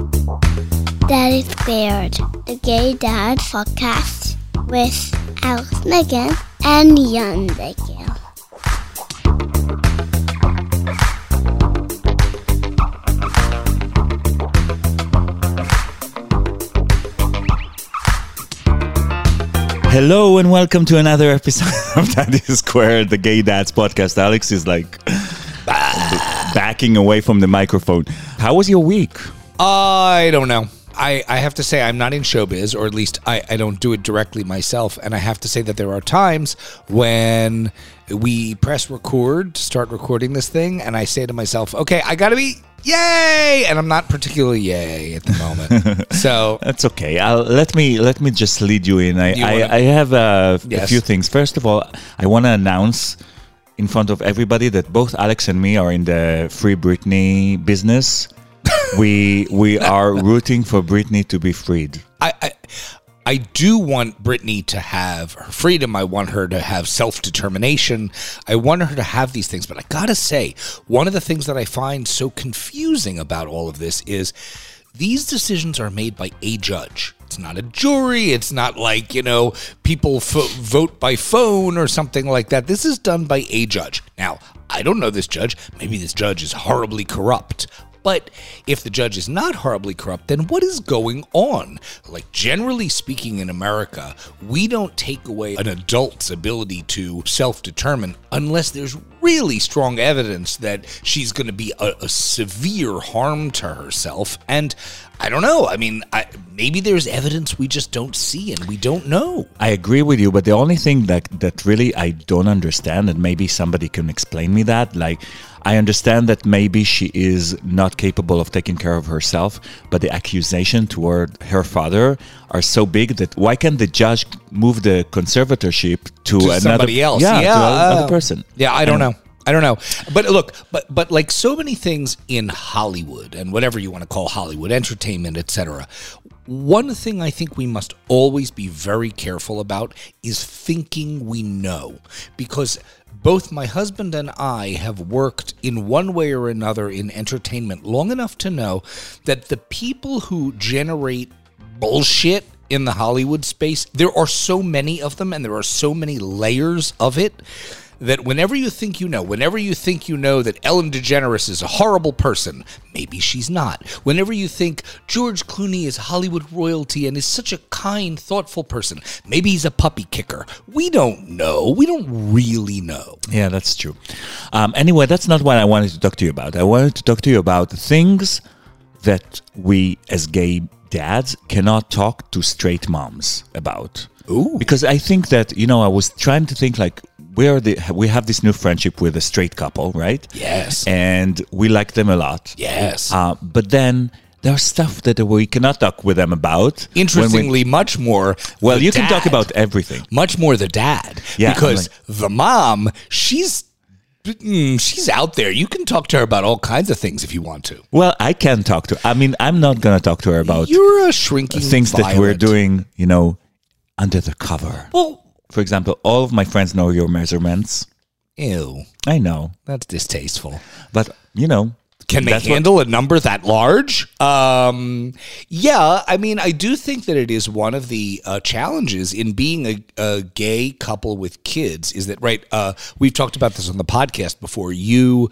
Daddy Squared, the Gay Dad podcast with Alex Maghen and Yan Maghen. Hello and welcome to another episode of Daddy Square, the Gay Dads podcast. Alex is like backing away from the microphone. How was your week? I don't know. I, I have to say I'm not in showbiz, or at least I, I don't do it directly myself. And I have to say that there are times when we press record to start recording this thing, and I say to myself, okay, I gotta be yay, and I'm not particularly yay at the moment. so That's okay. I'll, let me let me just lead you in. I You I, wanna- I have uh, a Yes. few things. First of all, I want to announce in front of everybody that both Alex and me are in the Free Britney business. We we are rooting for Britney to be freed. I, I I do want Britney to have her freedom. I want her to have self determination. I want her to have these things. But I gotta say, one of the things that I find so confusing about all of this is these decisions are made by a judge. It's not a jury. It's not like, you know, people fo- vote by phone or something like that. This is done by a judge. Now, I don't know this judge. Maybe this judge is horribly corrupt. But if the judge is not horribly corrupt, then what is going on? Like, generally speaking, in America, we don't take away an adult's ability to self determine unless there's really strong evidence that she's going to be a, a severe harm to herself. And I don't know. I mean, I, maybe there's evidence we just don't see and we don't know. I agree with you, but the only thing that that really I don't understand, and maybe somebody can explain me that, like I understand that maybe she is not capable of taking care of herself, but the accusation toward her father are so big that why can't the judge move the conservatorship to, To another somebody else. Yeah, Yeah, to another uh, person. Yeah, I don't And- know. I don't know. But look, but but like so many things in Hollywood and whatever you want to call Hollywood, entertainment, etc. One thing I think we must always be very careful about is thinking we know because both my husband and I have worked in one way or another in entertainment long enough to know that the people who generate bullshit in the Hollywood space, there are so many of them and there are so many layers of it that whenever you think you know, whenever you think you know that Ellen DeGeneres is a horrible person, maybe she's not. Whenever you think George Clooney is Hollywood royalty and is such a kind, thoughtful person, maybe he's a puppy kicker. We don't know. We don't really know. Yeah, that's true. Um, anyway, that's not what I wanted to talk to you about. I wanted to talk to you about things that we as gay dads cannot talk to straight moms about. Ooh. Because I think that, you know, I was trying to think like we are the we have this new friendship with a straight couple, right? Yes. And we like them a lot. Yes. Uh, but then there's stuff that we cannot talk with them about. when we- Interestingly, much more. well, you can talk about everything. much more the dad Yeah, because I'm the mom she's mm, she's out there you can talk to her about all kinds of things if you want to Well, I can talk to. I mean, I'm not gonna talk to her about you're a shrinking things that we're doing, you know, under the cover. well For example, all of my friends know your measurements. ew. I know, that's distasteful. But you know, can they That's what- handle a number that large? Um yeah i mean i do think that it is one of the uh, challenges in being a, a gay couple with kids is that right uh we've talked about this on the podcast before. You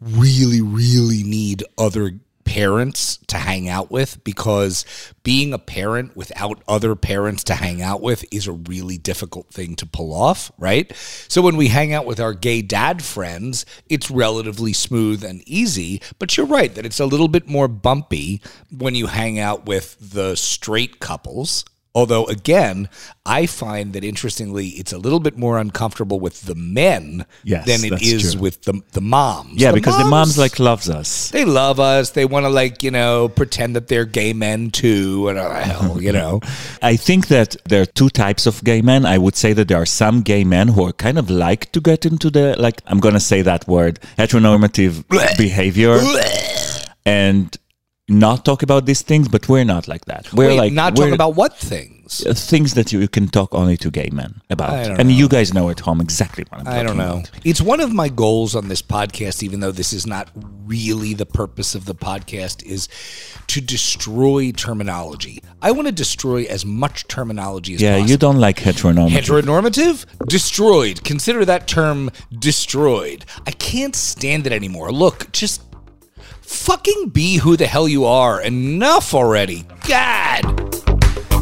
really really need other parents to hang out with because being a parent without other parents to hang out with is a really difficult thing to pull off, right? So when we hang out with our gay dad friends, it's relatively smooth and easy, but you're right that it's a little bit more bumpy when you hang out with the straight couples. Although, again, I find that interestingly, it's a little bit more uncomfortable with the men Yes, than it is true. with the, the moms. yeah, because the mom's like loves us. they love us. They want to like you know pretend that they're gay men too, and uh, hell, you know. I think that there are two types of gay men. I would say that there are some gay men who are kind of like to get into the like I'm gonna say that word heteronormative behavior and not talk about these things, but we're not like that. We're Wait, like not we're- talking about what things. things. Uh, that you can talk only to gay men about. And know. you guys know at home exactly what I'm talking I don't know. about. It's one of my goals on this podcast, even though this is not really the purpose of the podcast, is to destroy terminology. I want to destroy as much terminology as possible. Yeah, possible. you don't like heteronormative. Heteronormative? Destroyed. Consider that term destroyed. I can't stand it anymore. Look, just fucking be who the hell you are. Enough already. God.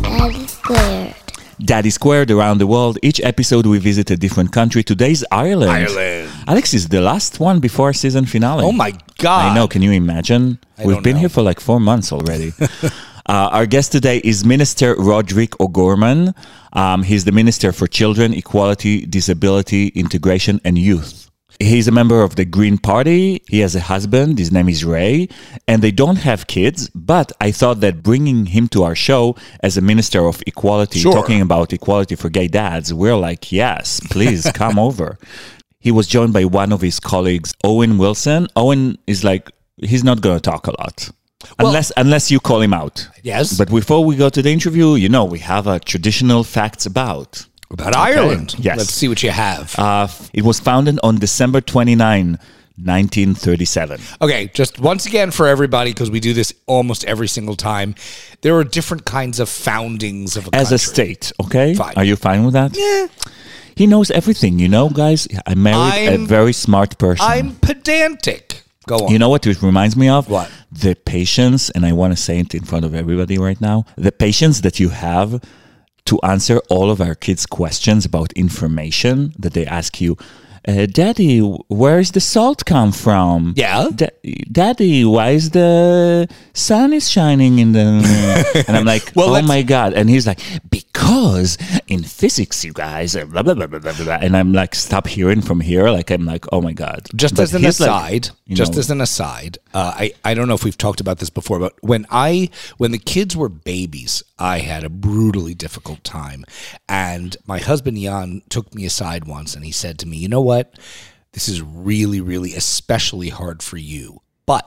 Daddy squared. Daddy Squared around the world. Each episode we visit a different country. Today's Ireland. Ireland. Alex is the last one before season finale. Oh my God. I know. Can you imagine? We've don't been know. here for like four months already. uh, our guest today is Minister Roderick O'Gorman. Um, he's the Minister for Children, Equality, Disability, Integration, and Youth. He's a member of the Green Party. He has a husband. His name is Ray. And they don't have kids. But I thought that bringing him to our show as a Minister of Equality, Sure. talking about equality for gay dads, we're like, yes, please come over. He was joined by one of his colleagues, Owen Wilson. Owen is like, he's not going to talk a lot. unless unless you call him out. Yes. But before we go to the interview, you know, we have a traditional facts about. About Ireland. Yes. Let's see what you have. Uh, it was founded on December 29, 1937. Okay, just once again for everybody, because we do this almost every single time, there are different kinds of foundings of a As a state, okay? Fine. Are you fine with that? Yeah, He knows everything, you know, guys. I married I'm- a very smart person. I'm pedantic. Go on. You know what it reminds me of? What? The patience, and I want to say it in front of everybody right now the patience that you have to answer all of our kids' questions about information that they ask you. Uh, Daddy, where's the salt come from? Yeah. Da- Daddy, why is the sun is shining in the? and I'm like, Well, oh my god! And he's like, because in physics, you guys, uh, blah blah blah blah blah. blah. And I'm like, stop hearing from here. Like I'm like, oh my god. just But as an he's like, aside, just know- as an aside, uh, I I don't know if we've talked about this before, but when I when the kids were babies, I had a brutally difficult time, and my husband Yan took me aside once, and he said to me, "You know what? This is really, really especially hard for you, but."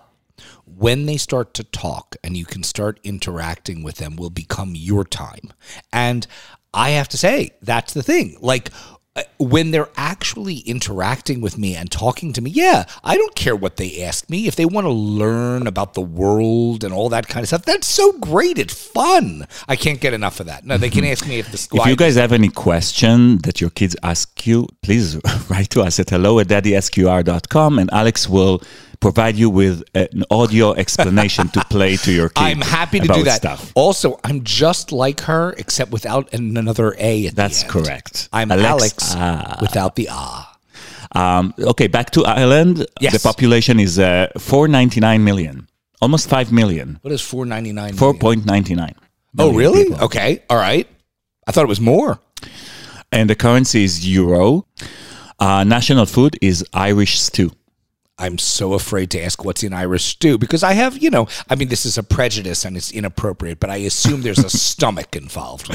When they start to talk and you can start interacting with them, will become your time. And I have to say, that's the thing. Like, uh, when they're actually interacting with me and talking to me, yeah, I don't care what they ask me. If they want to learn about the world and all that kind of stuff, that's so great. It's fun. I can't get enough of that. No, they can ask me if the If you guys have any question that your kids ask you, please write to us at hello at daddysqr.com and Alex will provide you with an audio explanation to play to your kids. I'm happy to do that. Stuff. Also, I'm just like her, except without an- another A at That's the end. correct. I'm Alex, Alex, ah. without the ah. Um, okay, back to Ireland. Yes. The population is uh, 499 million, almost 5 million, What is 499? 4.99. Oh, really? people. Okay. All right. I thought it was more. And the currency is euro. Uh, national food is Irish stew. I'm so afraid to ask what's in Irish stew because I have, you know, I mean, this is a prejudice and it's inappropriate, but I assume there's a stomach involved.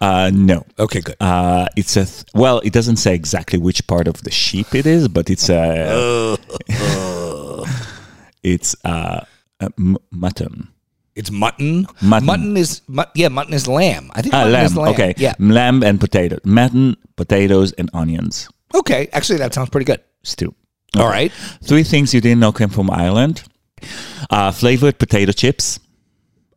Uh, no. Okay, good. Uh, it's a th- well. It doesn't say exactly which part of the sheep it is, but it's a. it's uh, a m- mutton. It's mutton. Mutton. is, mu- yeah, mutton is lamb. I think Ah, mutton lamb. is lamb. Okay. Yeah. Lamb and potato. Mutton, potatoes, and onions Okay. Actually, that sounds pretty good. stew. All right. Three things you didn't know came from Ireland. Uh, flavored potato chips.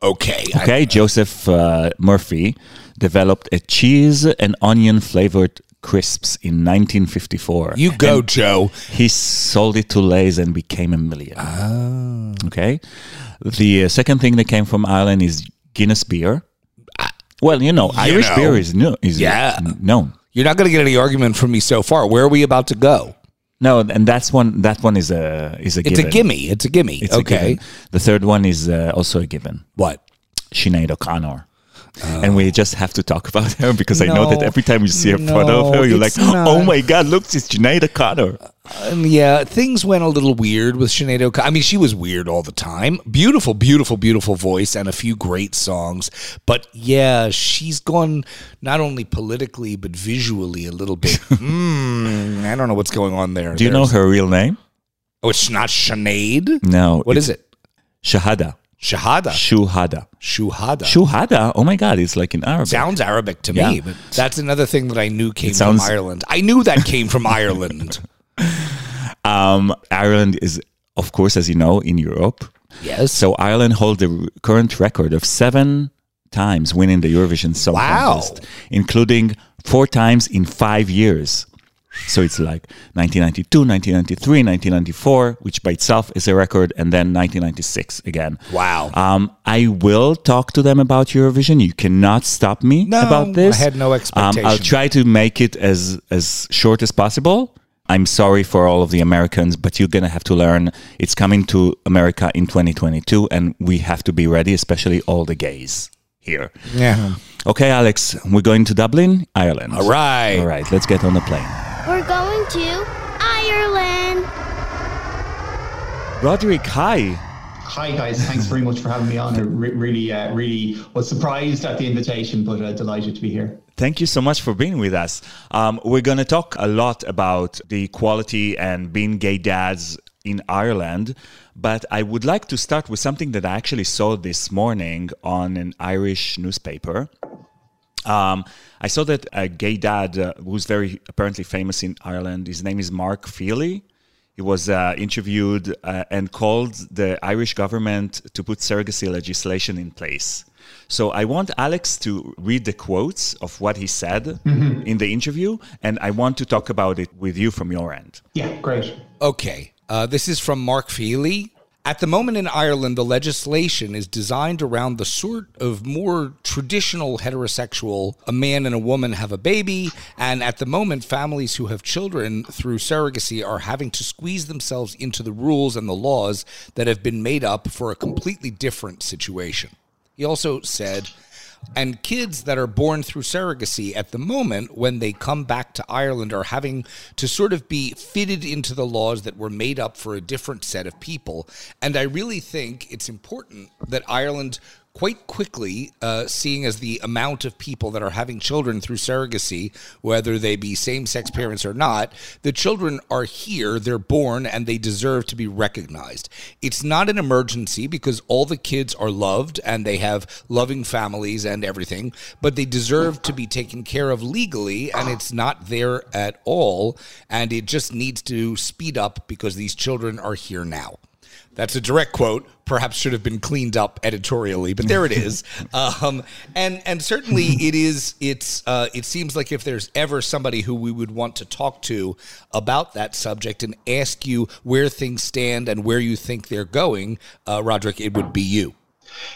Okay. I- Okay, Joseph uh, Murphy developed a cheese and onion flavored crisps in 1954. you go, Joe. He sold it to Lay's and became a millionaire. Ah. Okay. The uh, second thing that came from Ireland is Guinness beer. Well, you know, Irish know. beer is new. Is Yeah. known. You're not going to get any argument from me so far. Where are we about to go? No, and that's one. That one is a is a It's given. a gimme. It's a gimme. It's a okay. given. The third one is uh, also a given. What? Sinead O'Connor. And we just have to talk about her because I know that every time you see a photo of her, you're like, not. oh my God, look, it's Sinead O'Connor. Um, yeah, things went a little weird with Sinead O'Connor. I mean, she was weird all the time. Beautiful, beautiful, beautiful voice and a few great songs. But yeah, she's gone not only politically but visually a little bit. mm, I don't know what's going on there. Do you know her real name? Oh, it's not Sinead. No. What is it? Shahada. Shahada. Shuhada. Shuhada. Shuhada. Oh my God, it's like in Arabic. Sounds Arabic to Yeah. me, but that's another thing that I knew came sounds- from Ireland. I knew that came from Ireland. Um, Ireland is, of course, as you know, in Europe. Yes. So Ireland hold the current record of seven times winning the Eurovision Song Wow. Contest, including four times in five years. So it's like 1992, 1993, 1994, which by itself is a record, and then 1996 again. Wow. Um, I will talk to them about Eurovision. You cannot stop me No, about this. I had no Um, I'll try to make it as as short as possible. I'm sorry for all of the Americans, but you're gonna have to learn. It's coming to America in 2022, and we have to be ready, especially all the gays here. yeah. Okay, Alex, we're going to Dublin, Ireland. All right. All right, let's get on the plane. We're going to Ireland. Roderick, hi. Hi guys, thanks very much for having me on. I re- really, uh, really was surprised at the invitation, but uh, delighted to be here. Thank you so much for being with us. Um, we're going to talk a lot about the equality and being gay dads in Ireland, but I would like to start with something that I actually saw this morning on an Irish newspaper. Um, I saw that a gay dad uh, who's very apparently famous in Ireland, his name is Mark Feely. He was uh, interviewed uh, and called the Irish government to put surrogacy legislation in place. So I want Alex to read the quotes of what he said in the interview, and I want to talk about it with you from your end. Yeah, great. Okay. Uh, this is from Mark Feely. At the moment in Ireland, the legislation is designed around the sort of more traditional heterosexual a man and a woman have a baby. And at the moment, families who have children through surrogacy are having to squeeze themselves into the rules and the laws that have been made up for a completely different situation. He also said, and kids that are born through surrogacy at the moment, when they come back to Ireland, are having to sort of be fitted into the laws that were made up for a different set of people. And I really think it's important that Ireland quite quickly, uh, seeing as the amount of people that are having children through surrogacy, whether they be same sex parents or not, the children are here, they're born, and they deserve to be recognized. It's not an emergency because all the kids are loved and they have loving families and everything, but they deserve to be taken care of legally, and it's not there at all. And it just needs to speed up because these children are here now. That's a direct quote. Perhaps should have been cleaned up editorially, but there it is. Um, and and certainly it is. It's uh, it seems like if there's ever somebody who we would want to talk to about that subject and ask you where things stand and where you think they're going, uh, Roderick, it would be you.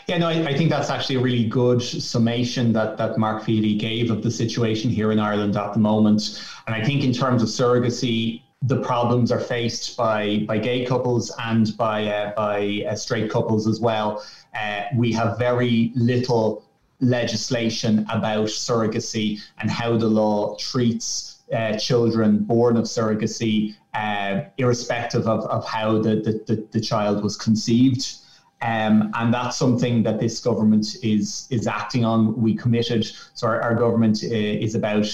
Yeah, no, I, I think that's actually a really good summation that, that Mark Feely gave of the situation here in Ireland at the moment. And I think in terms of surrogacy, the problems are faced by by gay couples and by uh, by uh, straight couples as well. Uh, we have very little legislation about surrogacy and how the law treats uh, children born of surrogacy, uh, irrespective of, of how the, the, the, the child was conceived. Um, and that's something that this government is is acting on. We committed, so our, our government uh, is about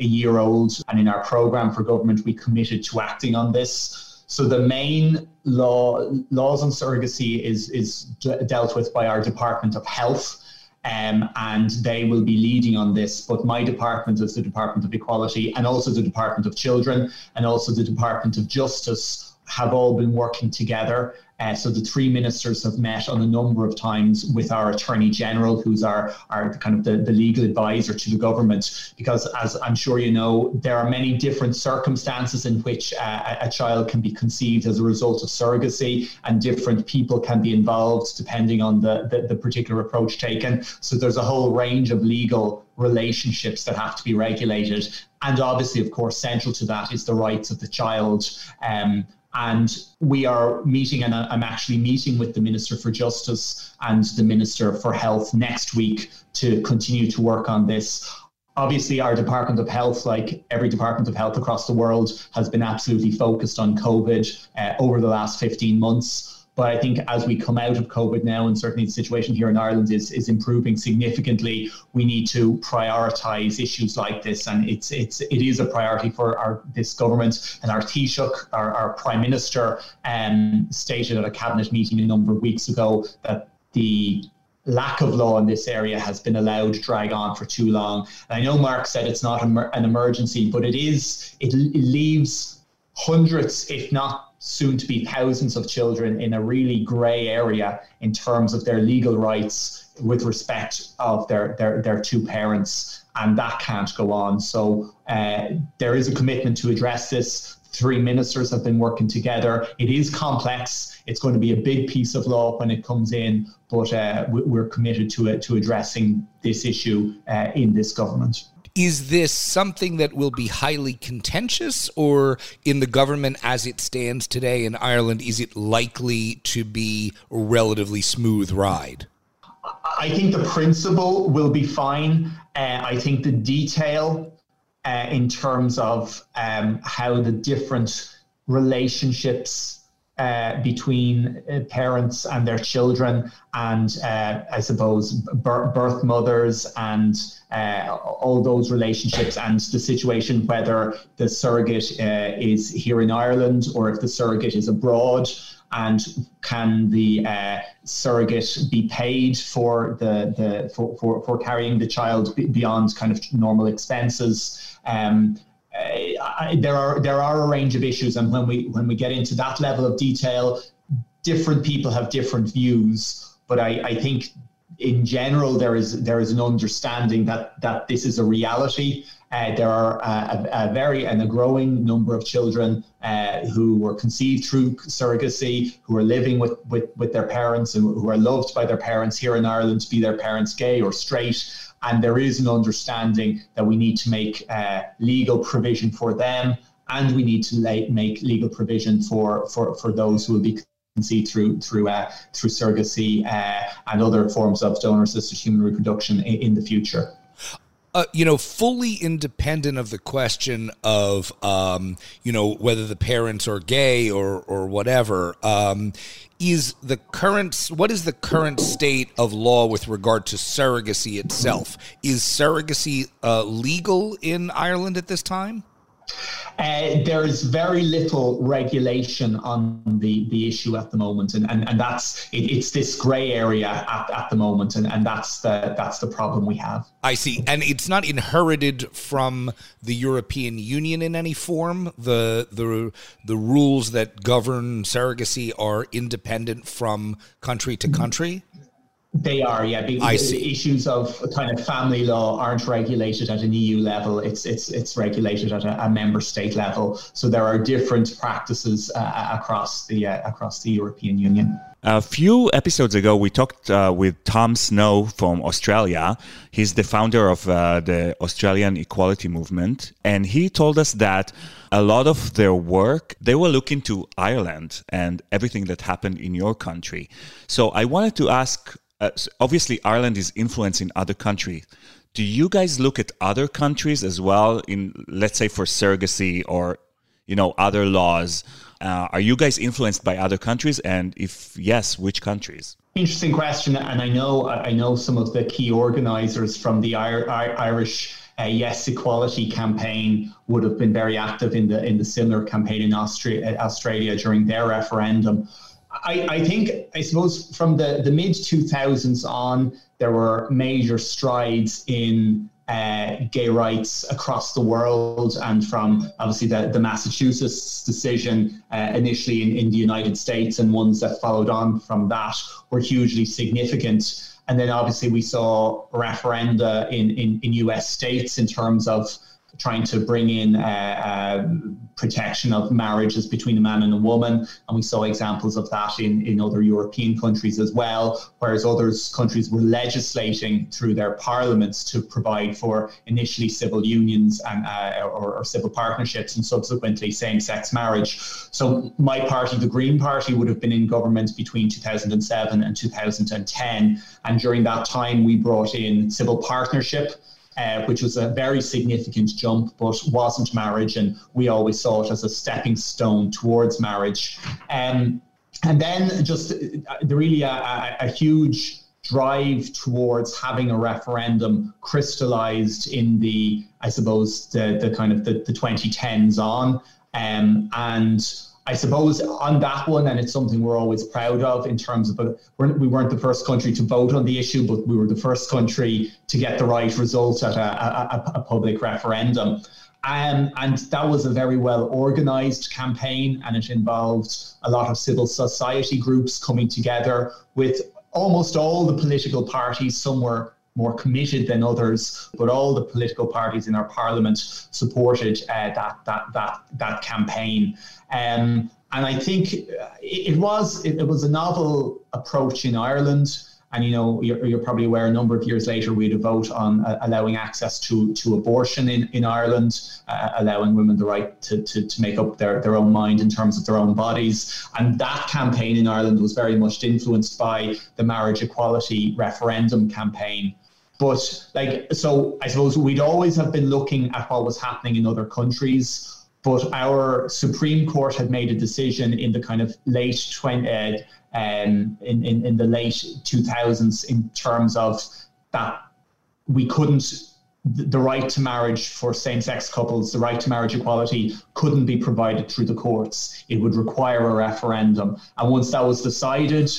a year old, and in our program for government, we committed to acting on this. So the main law laws on surrogacy is is d- dealt with by our Department of Health. Um, and they will be leading on this. But my department is the Department of Equality, and also the Department of Children, and also the Department of Justice have all been working together. Uh, so the three ministers have met on a number of times with our Attorney General, who's our, our kind of the, the legal advisor to the government, because as I'm sure you know, there are many different circumstances in which uh, a child can be conceived as a result of surrogacy, and different people can be involved depending on the, the, the particular approach taken. So there's a whole range of legal relationships that have to be regulated. And obviously, of course, central to that is the rights of the child. Um, and we are meeting, and I'm actually meeting with the Minister for Justice and the Minister for Health next week to continue to work on this. Obviously, our Department of Health, like every Department of Health across the world, has been absolutely focused on COVID uh, over the last 15 months. But I think as we come out of COVID now, and certainly the situation here in Ireland is, is improving significantly, we need to prioritise issues like this. And it's it's it is a priority for our this government. And our Taoiseach, our, our Prime Minister, um, stated at a cabinet meeting a number of weeks ago that the lack of law in this area has been allowed to drag on for too long. And I know Mark said it's not an emergency, but it is. It, it leaves hundreds, if not soon to be thousands of children in a really grey area in terms of their legal rights with respect of their, their, their two parents. And that can't go on. So uh, there is a commitment to address this. Three ministers have been working together. It is complex. It's going to be a big piece of law when it comes in, but uh, we're committed to it, to addressing this issue uh, in this government. Is this something that will be highly contentious, or in the government as it stands today in Ireland, is it likely to be a relatively smooth ride? I think the principle will be fine. Uh, I think the detail uh, in terms of um, how the different relationships uh, between uh, parents and their children, and uh, I suppose birth mothers and uh, all those relationships, and the situation whether the surrogate uh, is here in Ireland or if the surrogate is abroad, and can the surrogate be paid for the, the for, for, for carrying the child beyond kind of normal expenses. Um, I, there are there are a range of issues, and when we when we get into that level of detail, different people have different views. But I, I think in general there is there is an understanding that that this is a reality. Uh, there are a, a, very and a growing number of children uh, who were conceived through surrogacy, who are living with, with, with their parents and who are loved by their parents here in Ireland, be their parents gay or straight and there is an understanding that we need to make uh, legal provision for them, and we need to lay, make legal provision for, for, for those who will be conceived through through uh, through surrogacy uh, and other forms of donor-assisted human reproduction in, in the future. Uh, you know, fully independent of the question of, um, you know, whether the parents are gay or or whatever, um, is the current what is the current state of law with regard to surrogacy itself? Is surrogacy uh, legal in Ireland at this time? Uh, there is very little regulation on the, the issue at the moment, and, and, and that's it, it's this grey area at, at the moment, and, and that's the that's the problem we have. I see, and it's not inherited from the European Union in any form. The the the rules that govern surrogacy are independent from country to country. They are, yeah. See. Issues of kind of family law aren't regulated at an EU level. It's it's it's regulated at a, a member state level. So there are different practices uh, across the uh, across the European Union. A few episodes ago, we talked uh, with Tom Snow from Australia. He's the founder of uh, the Australian Equality Movement. And he told us that a lot of their work, they were looking to Ireland and everything that happened in your country. So I wanted to ask uh, so obviously Ireland is influencing other countries. Do you guys look at other countries as well in, let's say, for surrogacy or, you know, other laws? Uh, are you guys influenced by other countries, and if yes, which countries? Interesting question, and I know I know some of the key organisers from the Irish uh, Yes Equality campaign would have been very active in the in the similar campaign in Austria, Australia during their referendum. I, I think, I suppose, from the, the mid 2000s on, there were major strides in uh, gay rights across the world, and from obviously the, the Massachusetts decision uh, initially in, in the United States, and ones that followed on from that were hugely significant. And then obviously we saw referenda in, in, in US states in terms of trying to bring in uh, uh, protection of marriages between a man and a woman. And we saw examples of that in, in other European countries as well, whereas other countries were legislating through their parliaments to provide for initially civil unions and uh, or, or, civil partnerships and subsequently same-sex marriage. So my party, the Green Party, would have been in government between 2007 and 2010. And during that time, we brought in civil partnership uh, which was a very significant jump, but wasn't marriage. And we always saw it as a stepping stone towards marriage. Um, and then just uh, really a, a, a huge drive towards having a referendum crystallized in the, I suppose, the, the kind of the, the 2010s on. Um, and I suppose on that one, and it's something we're always proud of in terms of a, we weren't the first country to vote on the issue, but we were the first country to get the right result at a, a, a public referendum. Um, and that was a very well organized campaign, and it involved a lot of civil society groups coming together with almost all the political parties. Some were more committed than others, but all the political parties in our parliament supported uh, that that that that campaign. Um, and I think it, it was it, it, was a novel approach in Ireland. And you know, you're, you're, probably aware. A number of years later, we had a vote on uh, allowing access to to abortion in in Ireland, uh, allowing women the right to, to to make up their their own mind in terms of their own bodies. And that campaign in Ireland was very much influenced by the marriage equality referendum campaign. But like, so I suppose we'd always have been looking at what was happening in other countries. But our Supreme Court had made a decision in the kind of late 20, uh, um, in, in, in the late 2000s in terms of that we couldn't the right to marriage for same-sex couples, the right to marriage equality, couldn't be provided through the courts. It would require a referendum, and once that was decided,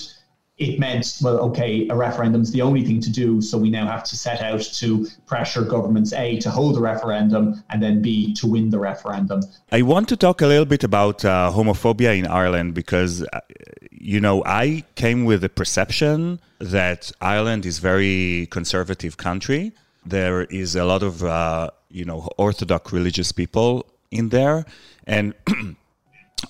it meant, well, okay, a referendum is the only thing to do. So we now have to set out to pressure governments, A, to hold the referendum, and then B, to win the referendum. I want to talk a little bit about uh, homophobia in Ireland because, uh, you know, I came with the perception that Ireland is very conservative country. There is a lot of, uh, you know, Orthodox religious people in there. And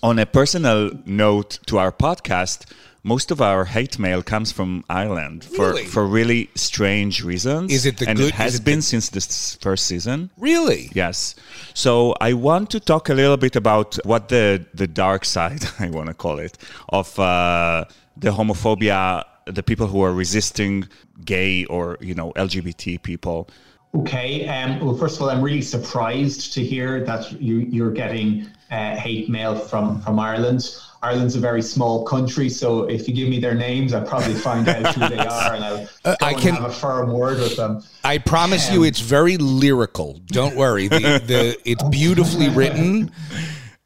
on a personal note to our podcast, most of our hate mail comes from Ireland for Really? for really strange reasons. Is it the and good- it has it been the- since this first season. Really? Yes. So I want to talk a little bit about what the the dark side, I want to call it, of uh, the homophobia, the people who are resisting gay or you know LGBT people. Okay. Um, well, first of all, I'm really surprised to hear that you, you're getting uh, hate mail from, from Ireland. Ireland's a very small country, so if you give me their names, I'll probably find out who they are, and I'll Uh, I can- have a firm word with them. I promise you, it's very lyrical. Don't worry. The, the it's beautifully written.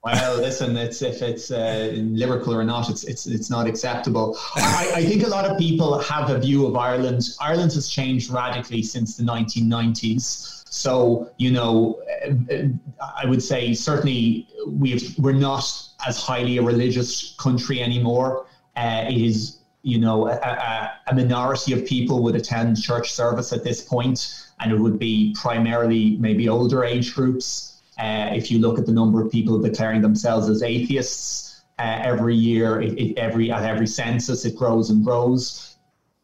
Well, listen, it's if it's uh, lyrical or not, it's it's it's not acceptable. I, I think a lot of people have a view of Ireland. Ireland has changed radically since the 1990s. So you know, uh, I would say certainly we've we're not as highly a religious country anymore. Uh, it is you know a, a, a minority of people would attend church service at this point, and it would be primarily maybe older age groups. Uh, if you look at the number of people declaring themselves as atheists uh, every year, it, it, every at every census, it grows and grows.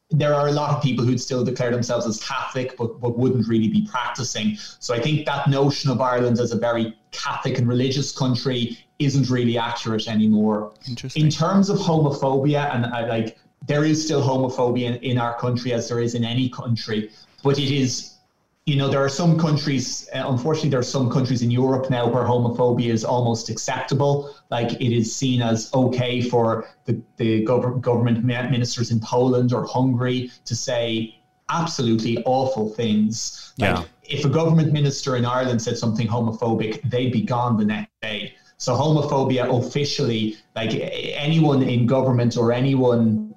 There are a lot of people who'd still declare themselves as Catholic, but, but wouldn't really be practicing. So I think that notion of Ireland as a very Catholic and religious country isn't really accurate anymore. Interesting. In terms of homophobia, and I, like there is still homophobia in, in our country as there is in any country, but it is you know, there are some countries, uh, unfortunately, there are some countries in Europe now where homophobia is almost acceptable. Like it is seen as okay for the, the gov- government ministers in Poland or Hungary to say absolutely awful things. Like Yeah. if a government minister in Ireland said something homophobic, they'd be gone the next day. So homophobia officially, like anyone in government or anyone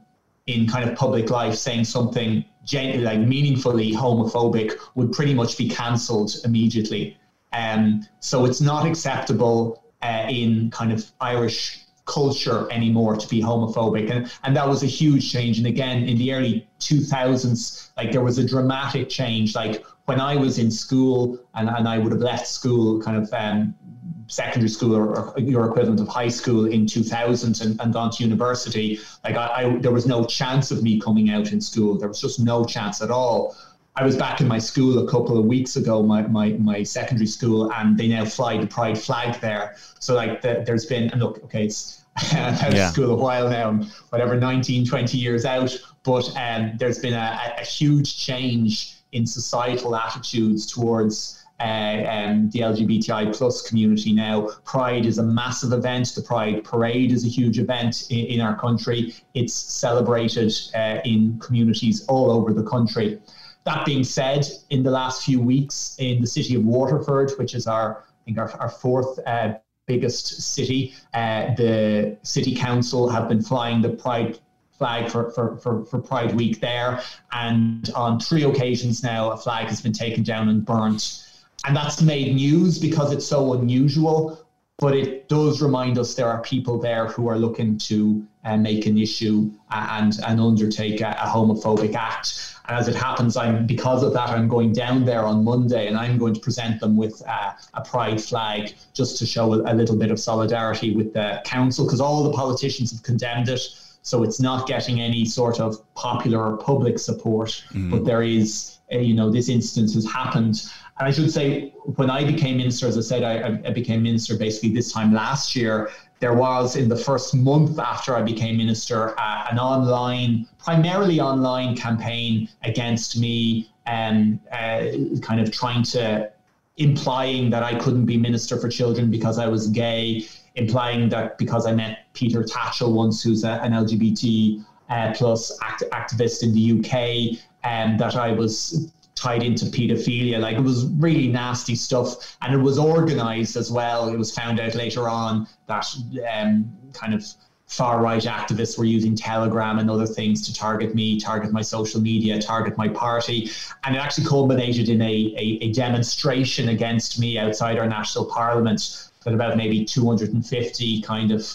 in kind of public life saying something gen- like meaningfully homophobic would pretty much be cancelled immediately. Um, so it's not acceptable uh, in kind of Irish culture anymore to be homophobic, and and that was a huge change. And again, in the early 2000s, like there was a dramatic change. Like when I was in school, and, and I would have left school kind of um, secondary school or, or your equivalent of high school in 2000 and, and gone to university, like I, I, there was no chance of me coming out in school. There was just no chance at all. I was back in my school a couple of weeks ago, my, my, my secondary school, and they now fly the pride flag there. So like the, there's been, and look, okay, it's out Yeah. school a while now, whatever, 19, 20 years out, but um, there's been a a huge change in societal attitudes towards uh, um, the LGBTI plus community now. Pride is a massive event. The Pride Parade is a huge event in, in our country. It's celebrated uh, in communities all over the country. That being said, in the last few weeks in the city of Waterford, which is our, I think, our, our fourth uh, biggest city. Uh, the city council have been flying the pride flag for, for, for, for Pride Week there. And on three occasions now, a flag has been taken down and burnt. And that's made news because it's so unusual. But it does remind us there are people there who are looking to uh, make an issue and, and undertake a, a homophobic act. And as it happens, I'm because of that, I'm going down there on Monday, and I'm going to present them with uh, a pride flag just to show a, a, little bit of solidarity with the council, because all the politicians have condemned it. So it's not getting any sort of popular or public support, mm. but there is, uh, you know, this instance has happened. And I should say, when I became minister, as I said, I, I became minister basically this time last year there was in the first month after I became minister uh, an online, primarily online campaign against me and uh, kind of trying to implying that I couldn't be minister for children because I was gay, implying that because I met Peter Tatchell once, who's a, an LGBT uh, plus act- activist in the UK, and that I was tied into pedophilia. Like it was really nasty stuff, and it was organized as well. It was found out later on that um, kind of far right activists were using Telegram and other things to target me, target my social media, target my party. And it actually culminated in a, a, a demonstration against me outside our national parliament that about maybe 250 kind of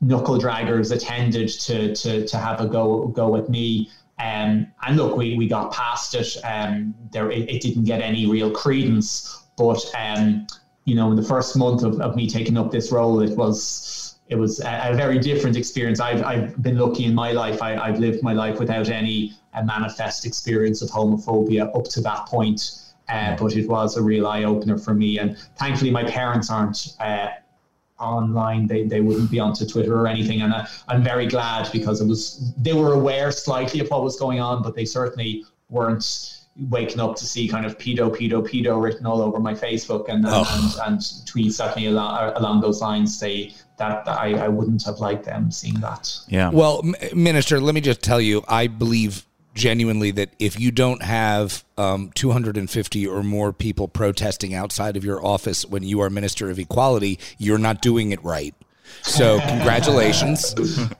knuckle draggers attended to, to, to have a go, go at me. Um, and look, we, we got past it. Um, there, it, it, didn't get any real credence. But um, you know, in the first month of, of me taking up this role, it was it was a, a very different experience. I've, I've been lucky in my life. I, I've lived my life without any uh, manifest experience of homophobia up to that point. Uh, but it was a real eye opener for me. And thankfully, my parents aren't uh, online. They, they wouldn't be onto Twitter or anything. And I, I'm very glad because it was they were aware slightly of what was going on, but they certainly weren't waking up to see kind of pedo, pedo, pedo written all over my Facebook and and, oh. and, and, tweets at me along, uh, along those lines say that, that I, I wouldn't have liked them seeing that. Yeah. Well, Minister, let me just tell you, I believe genuinely that if you don't have um, 250 or more people protesting outside of your office when you are Minister of Equality, you're not doing it right. So congratulations.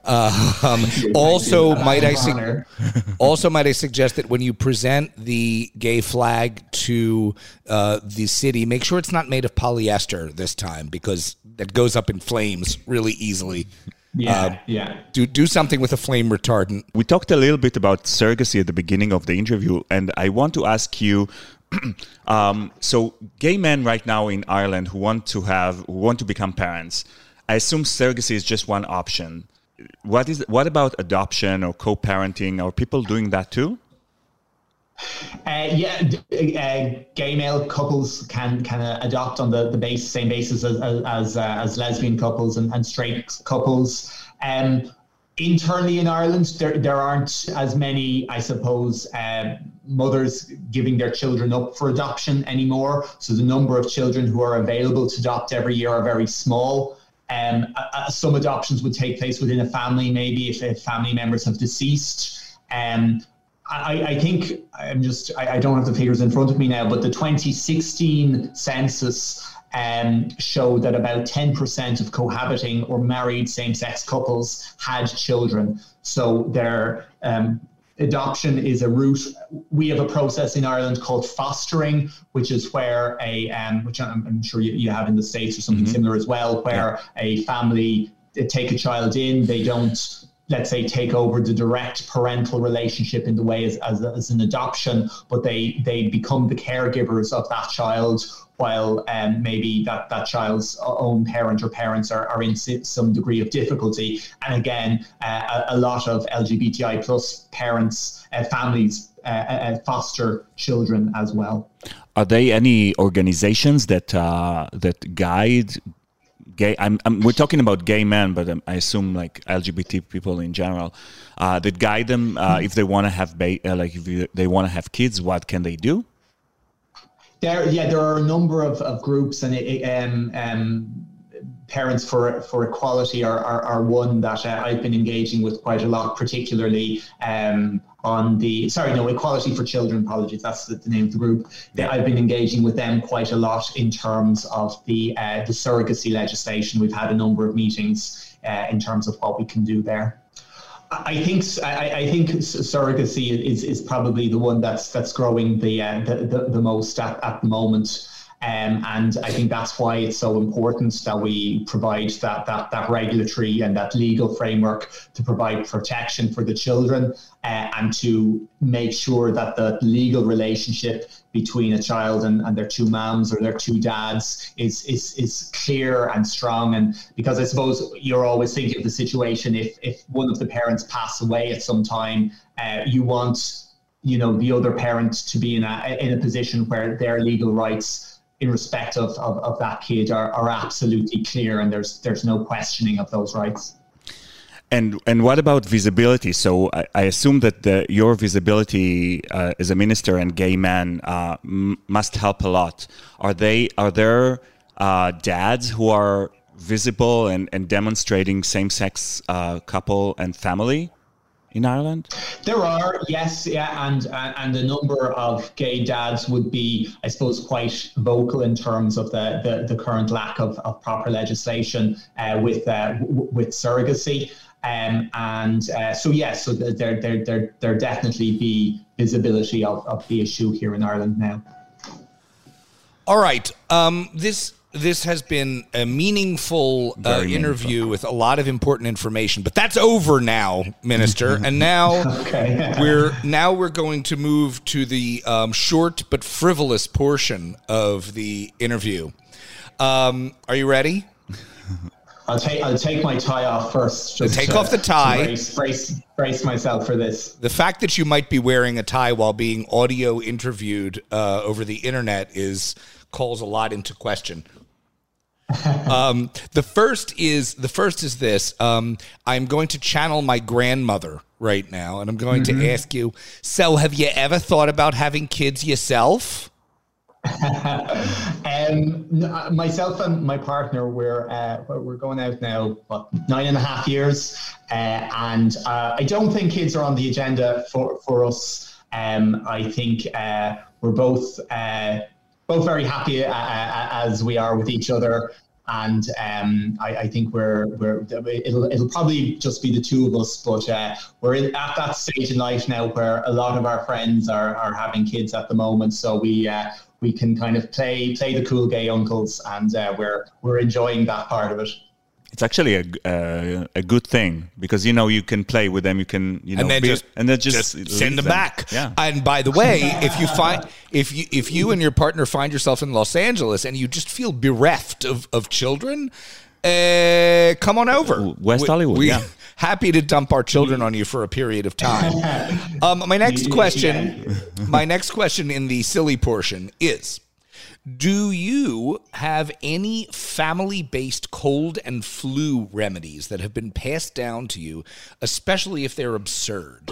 Uh, um, also, might I su- also might I suggest that when you present the gay flag to uh, the city, make sure it's not made of polyester this time because that goes up in flames really easily. Yeah, uh, yeah. Do do something with a flame retardant. We talked a little bit about surrogacy at the beginning of the interview, and I want to ask you. um, so, gay men right now in Ireland who want to have who want to become parents, I assume surrogacy is just one option. What is what about adoption or co-parenting? Are people doing that too? Uh, yeah, uh, gay male couples can can uh, adopt on the, the base same basis as as, uh, as lesbian couples and, and straight couples. Um, internally in Ireland, there there aren't as many, I suppose, uh, mothers giving their children up for adoption anymore. So the number of children who are available to adopt every year are very small. Um, some adoptions would take place within a family, maybe if, if family members have deceased. Um, I, I, think I'm just, I, I, don't have the figures in front of me now, but the 2016 census um, showed that about 10% of cohabiting or married same sex couples had children. So their um, adoption is a route. We have a process in Ireland called fostering, which is where a, um, which I'm, I'm, sure you, you, have in the States or something mm-hmm. similar as well, where yeah. a family take a child in, they don't let's say take over the direct parental relationship in the way as, as, as an adoption but they they become the caregivers of that child while um, maybe that, that child's own parent or parents are, are in some degree of difficulty. And again, uh, a, a, lot of LGBTI plus parents, uh, families uh, uh, foster children as well. Are there any organizations that uh, that guide gay I'm, I'm, we're talking about gay men but um, i assume like lgbt people in general uh, that guide them uh, mm-hmm. if they want to have ba- uh, like if they want to have kids what can they do there yeah there are a number of, of groups and it, um, um, Parents for for Equality are, are, are one that uh, I've been engaging with quite a lot, particularly um, on the sorry no Equality for Children. Apologies, that's the, the name of the group. I've been engaging with them quite a lot in terms of the uh, the surrogacy legislation. We've had a number of meetings uh, in terms of what we can do there. I think I, I, think surrogacy is, is probably the one that's that's growing the uh, the, the, the, most at, at the moment. Um, and I think that's why it's so important that we provide that, that, that regulatory and that legal framework to provide protection for the children uh, and to make sure that the legal relationship between a child and, and their two moms or their two dads is, is, is clear and strong. And because I suppose you're always thinking of the situation if, if one of the parents pass away at some time, uh, you want you know the other parent to be in a in a position where their legal rights in respect of, of, of that kid are, are absolutely clear and there's there's no questioning of those rights. And and what about visibility? So I, I assume that the, your visibility uh, as a minister and gay man uh, m- must help a lot. Are they are there uh, dads who are visible and, and demonstrating same sex uh, couple and family? In Ireland? There are, yes, yeah, and and a number of gay dads would be, I suppose, quite vocal in terms of the the, the current lack of, of proper legislation uh, with uh, w- with surrogacy. Um, and uh, so yes, so there there there there definitely be visibility of, of the issue here in Ireland now. All right, um, this this has been a meaningful uh, interview meaningful. with a lot of important information but that's over now minister and now okay. we're now we're going to move to the um, short but frivolous portion of the interview um, are you ready I'll take I'll take my tie off first. Just take to, off the tie. Brace, brace, brace, myself for this. The fact that you might be wearing a tie while being audio interviewed uh, over the internet is calls a lot into question um, the first is the first is this. Um, I'm going to channel my grandmother right now, and I'm going mm-hmm. to ask you. So, have you ever thought about having kids yourself? um, myself and my partner, we're uh, we're going out now, what nine and a half years, uh, and uh, I don't think kids are on the agenda for for us. Um, I think uh, we're both uh, both very happy uh, uh, as we are with each other. And um, I, I, think we're, we're it'll, it'll probably just be the two of us, but uh, we're in, at that stage in life now where a lot of our friends are, are having kids at the moment. So we uh, we can kind of play play the cool gay uncles, and uh, we're we're enjoying that part of it it's actually a, uh, a good thing because you know you can play with them you can you know and then be, just and then just, just send them, them, back. Yeah. And by the way if you find if you if you and your partner find yourself in Los Angeles and you just feel bereft of of children uh, come on over. West Hollywood we, yeah. happy to dump our children on you for a period of time. Um, my next question my next question in the silly portion is do you have any family based cold and flu remedies that have been passed down to you, especially if they're absurd?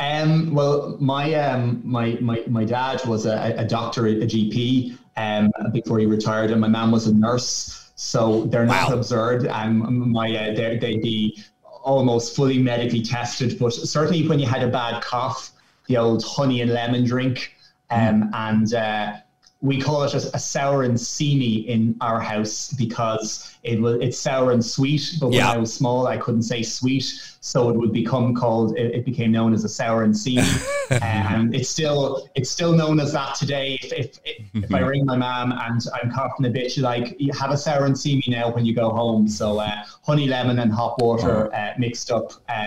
Um, well, my, um, my my my dad was a, a doctor, a GP, um, before he retired, and my mom was a nurse. So they're not wow. absurd, and my uh, they'd be almost fully medically tested. But certainly, when you had a bad cough, the old honey and lemon drink, um, mm. and uh, we call it a, a, sour and seamy in our house because it was it's sour and sweet. But when I was small, I couldn't say sweet, so it would become called. It, it became known as a sour and seamy, and it's still it's still known as that today. If if, if I ring my mom and I'm coughing a bit, she's like, "You have a sour and seamy now when you go home." So uh, honey, lemon, and hot water uh, mixed up. Uh,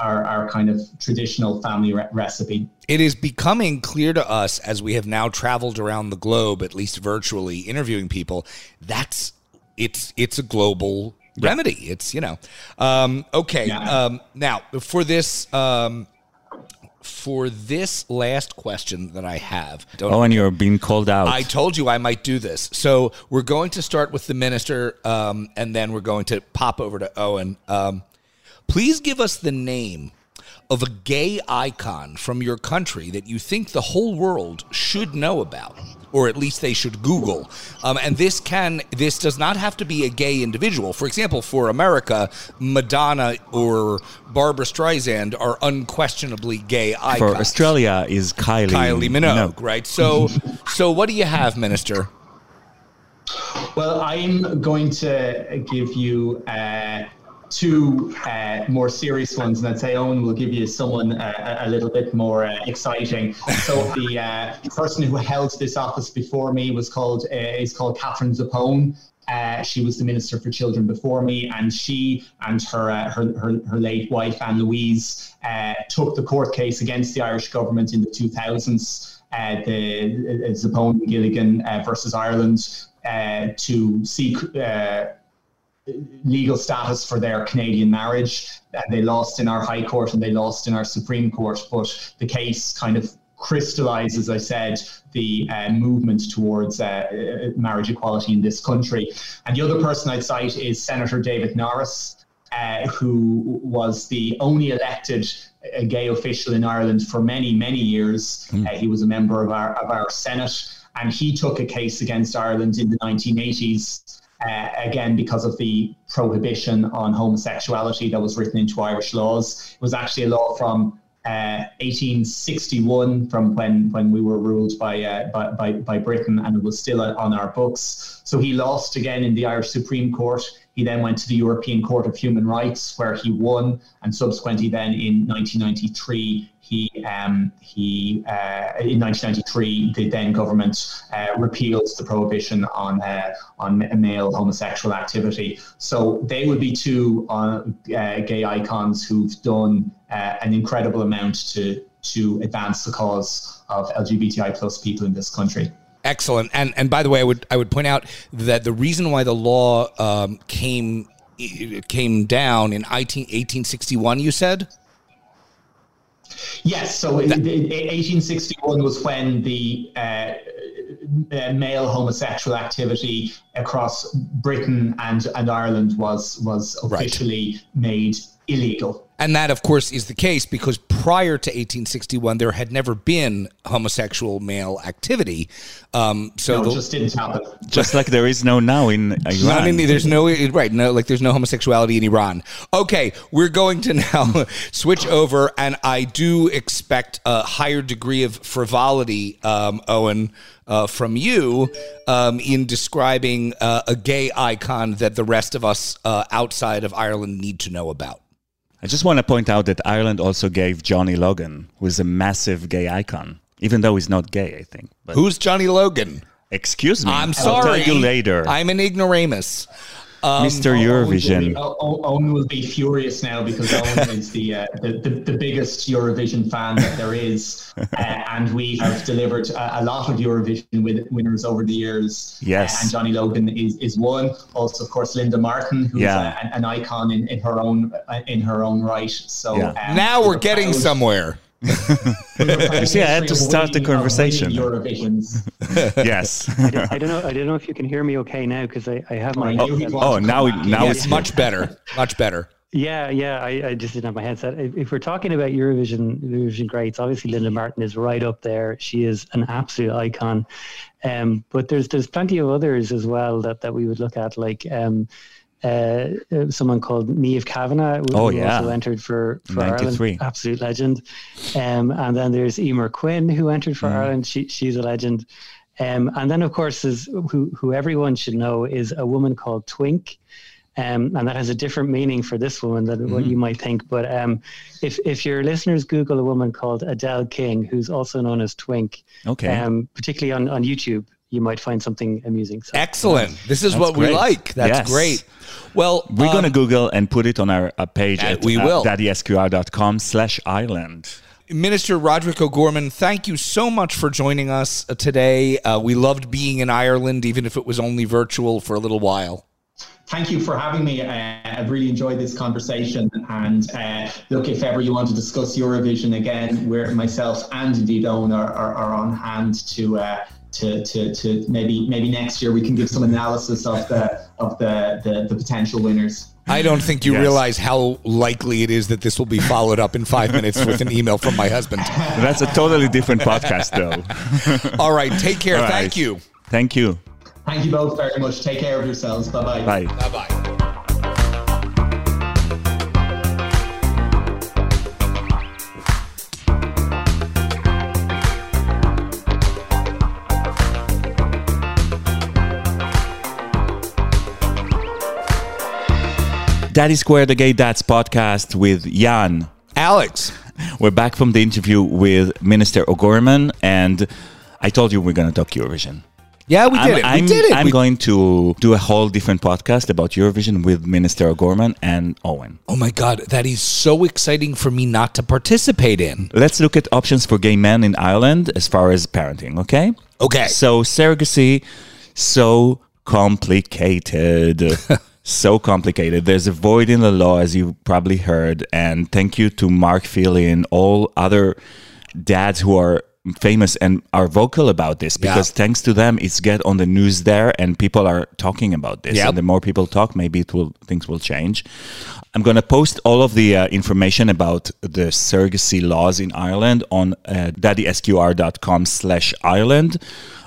our, our kind of traditional family re- recipe. It is becoming clear to us as we have now traveled around the globe, at least virtually, interviewing people. That's it's it's a global yeah. remedy. It's you know um, okay. Yeah. Um, now for this. Um, for this last question that I have. oh, and you're being called out. I told you I might do this. So we're going to start with the minister, um, and then we're going to pop over to Owen. Um, Please give us the name of a gay icon from your country that you think the whole world should know about or at least they should Google. Um, and this can this does not have to be a gay individual. For example, for America, Madonna or Barbra Streisand are unquestionably gay icons. For Australia is Kylie Kylie Minogue, Minogue. right? So, so what do you have, Minister? Well, I'm going to give you. Uh, two uh, more serious ones, and I'd say Owen will give you someone uh, a little bit more uh, exciting. So the uh, person who held this office before me was called uh, is called Catherine Zappone. Uh, she was the Minister for Children before me, and she and her her, her, her, late wife Ann Louise took the court case against the Irish government in the 2000s. the Zappone Gilligan versus Ireland to seek legal status for their Canadian marriage. Uh, they lost in our High Court and they lost in our Supreme Court, but the case kind of crystallized, as I said, the uh, movement towards uh, uh, marriage equality in this country. And the other person I'd cite is Senator David Norris. Uh, who was the only elected uh, gay official in Ireland for many, many years. Mm. he was a member of our of our Senate, and he took a case against Ireland in the 1980s uh, again because of the prohibition on homosexuality that was written into Irish laws. It was actually a law from uh, 1861, from when when we were ruled by, uh, by, by by Britain, and it was still on our books. So he lost again in the Irish Supreme Court. He then went to the European Court of Human Rights, where he won, and subsequently, then in 1993, he um, he uh, in 1993 the then government uh, repealed the prohibition on uh, on male homosexual activity. So they would be two uh, uh, gay icons who've done uh, an incredible amount to to advance the cause of LGBTI plus people in this country. Excellent. And and by the way, I would I would point out that the reason why the law um, came came down in 18, 1861, you said. Yes, so that, 1861 was when the uh, uh, male homosexual activity across Britain and, and Ireland was was officially right. made illegal. And that, of course, is the case because prior to 1861, there had never been homosexual male activity. Um, so no, the, just didn't happen. Just like there is no now in Iran. I mean, there's no right, no, like there's no homosexuality in Iran. Okay, we're going to now switch over, and I do expect a higher degree of frivolity, um, Owen. Uh, from you um, in describing uh, a gay icon that the rest of us uh, outside of Ireland need to know about. I just want to point out that Ireland also gave Johnny Logan, who is a massive gay icon, even though he's not gay, I think. But Who's Johnny Logan? Excuse me. I'm sorry. I'll tell you later. I'm an ignoramus. Um, Mr. Eurovision. Owen, Owen will be furious now because Owen is the, uh, the, the, the biggest Eurovision fan that there is, uh, and we have delivered a, a, lot of Eurovision with, winners over the years. Yes, uh, and Johnny Logan is, is one. Also, of course, Linda Martin, who's yeah. a, an icon in, in her own uh, in her own right. So yeah. um, now we're getting proud. somewhere. you see, I had to start the conversation. yes. I, don't, I, don't, know. I don't know if you can hear me okay now because I, I have my. Oh, oh now now yes, it's much better. Much better. Yeah, yeah. I, I, just didn't have my headset. If we're talking about Eurovision, Eurovision greats, obviously Linda Martin is right up there. She is an absolute icon. Um, but there's there's plenty of others as well that, that we would look at, like um, uh, uh, someone called Niamh Kavanagh, who oh, yeah. also entered for, for Ireland, absolute legend. Um, and then there's Eimear Quinn, who entered for mm. Ireland. She, she's a legend. Um, and then, of course, is who, who everyone should know is a woman called Twink. Um, and that has a different meaning for this woman than mm what you might think. But um, if if your listeners Google a woman called Adele King, who's also known as Twink, okay, um, particularly on, on YouTube, you might find something amusing. So, Excellent. This is what great. we like. That's yes. great. Well, we're um, going to Google and put it on our uh, page at we uh, will. daddysqr.com slash island. Minister Roderick O'Gorman, thank you so much for joining us uh, today. Uh, we loved being in Ireland, even if it was only virtual for a little while. Thank you for having me. Uh, I've really enjoyed this conversation. And uh, look, if ever you want to discuss Eurovision again, where myself and indeed Owen are, are, are on hand to uh, to, to, to maybe maybe next year we can give some analysis of the of the, the, the potential winners. I don't think you yes. realize how likely it is that this will be followed up in five minutes with an email from my husband. That's a totally different podcast, though. All right. Take care. Right. Thank you. Thank you. Thank you both very much. Take care of yourselves. Bye-bye. Bye. Bye-bye. Daddy Square, the Gay Dads podcast with Yan. Alex. We're back from the interview with Minister O'Gorman, and I told you we're going to talk Eurovision. Yeah, we did I'm, it. I'm, we did it. I'm we... going to do a whole different podcast about Eurovision with Minister O'Gorman and Owen. Oh my God, that is so exciting for me not to participate in. Let's look at options for gay men in Ireland as far as parenting, okay? Okay. So, surrogacy, so complicated. so complicated. There's a void in the law, as you probably heard. And thank you to Mark Feely and all other dads who are famous and are vocal about this because yeah. thanks to them it's get on the news there and people are talking about this yep. and the more people talk maybe it will things will change i'm going to post all of the uh, information about the surrogacy laws in ireland on uh, daddysqr.com slash ireland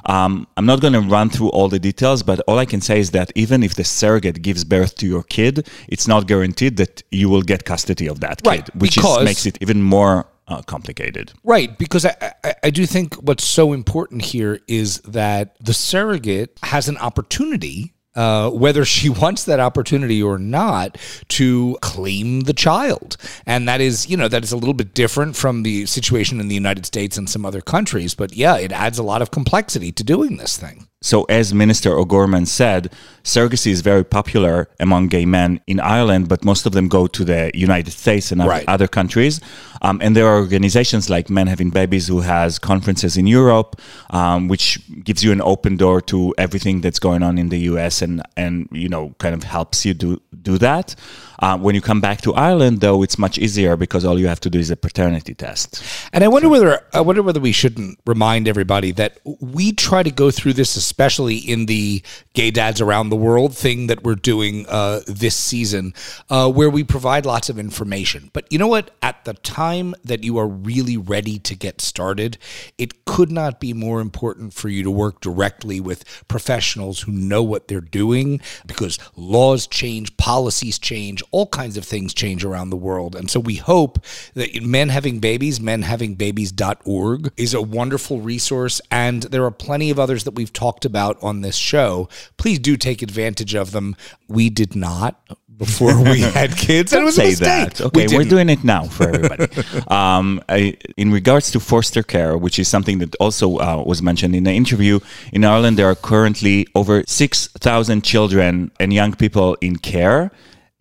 um, I'm not going to run through all the details, but all I can say is that even if the surrogate gives birth to your kid, it's not guaranteed that you will get custody of that right, kid, which is, makes it even more uh, complicated. Right, because I, I, I, do think what's so important here is that the surrogate has an opportunity uh, whether she wants that opportunity or not to claim the child. And that is, you know, that is a little bit different from the situation in the United States and some other countries. But yeah, it adds a lot of complexity to doing this thing. So, as Minister O'Gorman said, surrogacy is very popular among gay men in Ireland, but most of them go to the United States and right. other countries. Um, and there are organizations like Men Having Babies who has conferences in Europe, um, which gives you an open door to everything that's going on in the US and, and you know, kind of helps you do, do that. Uh, when you come back to Ireland, though, it's much easier because all you have to do is a paternity test. And I wonder whether I wonder whether we shouldn't remind everybody that we try to go through this, especially in the gay dads around the world thing that we're doing uh, this season, uh, where we provide lots of information. But you know what? At the time that you are really ready to get started, it could not be more important for you to work directly with professionals who know what they're doing because laws change, policies change all kinds of things change around the world. And so we hope that Men Having Babies, menhavingbabies.org, is a wonderful resource. And there are plenty of others that we've talked about on this show. Please do take advantage of them. We did not before we had kids. Don't say that. Okay, we are doing it now for everybody. um, I, in regards to foster care, which is something that also uh, was mentioned in the interview, in Ireland there are currently over six thousand children and young people in care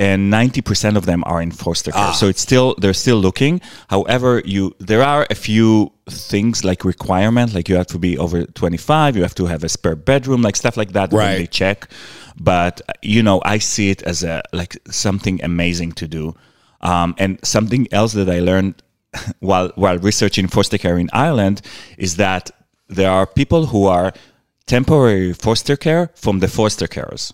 and 90% of them are in foster care. Ah. So it's still they're still looking. However, you there are a few things like requirement like you have to be over 25, you have to have a spare bedroom, like stuff like that right. they check. But you know, I see it as a like something amazing to do. Um, and something else that I learned while while researching foster care in Ireland is that there are people who are temporary foster care from the foster carers.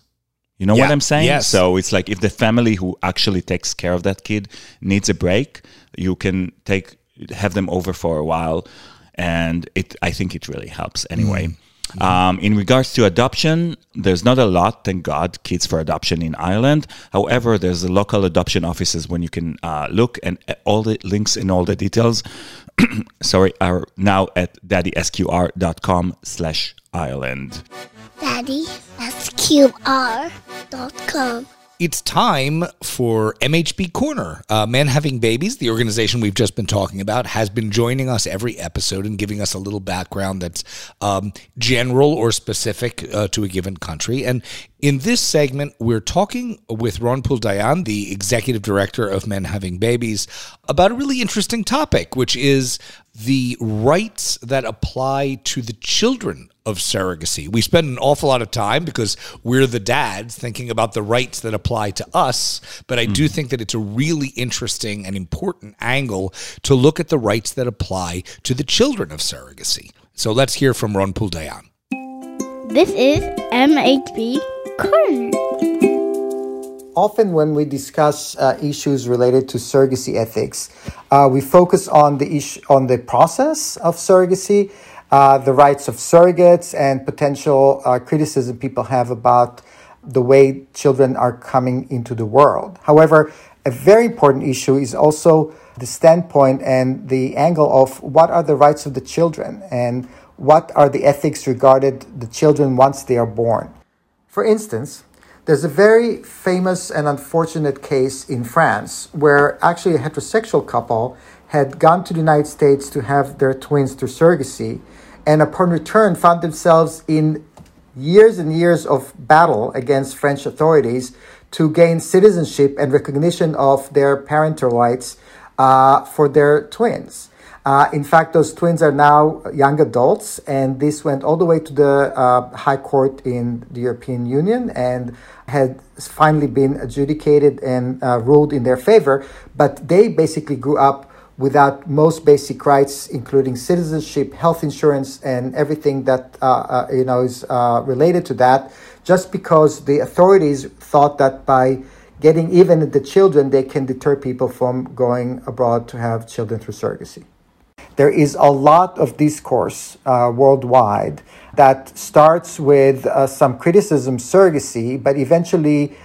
You know yeah. what I'm saying? Yes. So it's like if the family who actually takes care of that kid needs a break, you can take have them over for a while, and it I think it really helps anyway. Mm-hmm. Um, in regards to adoption, there's not a lot, thank God, kids for adoption in Ireland. However, there's the local adoption offices when you can uh, look, and all the links and all the details, sorry, are now at daddysqr.com slash Ireland. Daddy, QR.com. It's time for MHB Corner. Uh, Men Having Babies, the organization we've just been talking about, has been joining us every episode and giving us a little background that's um, general or specific uh, to a given country. And in this segment, we're talking with Ron Dayan, the executive director of Men Having Babies, about a really interesting topic, which is the rights that apply to the children of surrogacy. We spend an awful lot of time because we're the dads thinking about the rights that apply to us, but I mm. do think that it's a really interesting and important angle to look at the rights that apply to the children of surrogacy. So let's hear from Ron Poole-Dayan. This is MHB Corner. often when we discuss uh, issues related to surrogacy ethics, uh, we focus on the issue, on the process of surrogacy, uh, the rights of surrogates, and potential uh, criticism people have about the way children are coming into the world. However, a very important issue is also the standpoint and the angle of what are the rights of the children and what are the ethics regarded the children once they are born. For instance, there's a very famous and unfortunate case in France where actually a heterosexual couple had gone to the United States to have their twins through surrogacy and upon return found themselves in years and years of battle against French authorities to gain citizenship and recognition of their parental rights uh, for their twins. Uh, in fact, those twins are now young adults, and this went all the way to the uh, High Court in the European Union and had finally been adjudicated and uh, ruled in their favor. But they basically grew up without most basic rights, including citizenship, health insurance, and everything that uh, uh, you know is uh, related to that, just because the authorities thought that by getting even the children, they can deter people from going abroad to have children through surrogacy. There is a lot of discourse uh, worldwide that starts with uh, some criticism surrogacy, but eventually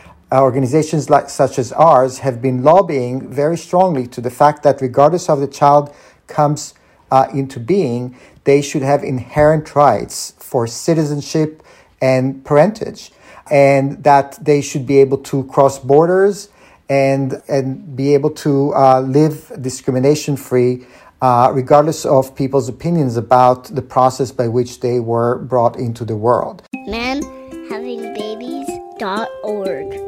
organizations like such as ours have been lobbying very strongly to the fact that regardless of the child comes uh, into being, they should have inherent rights for citizenship and parentage and that they should be able to cross borders and and be able to uh, live discrimination free, uh, regardless of people's opinions about the process by which they were brought into the world. MenHavingBabies.org.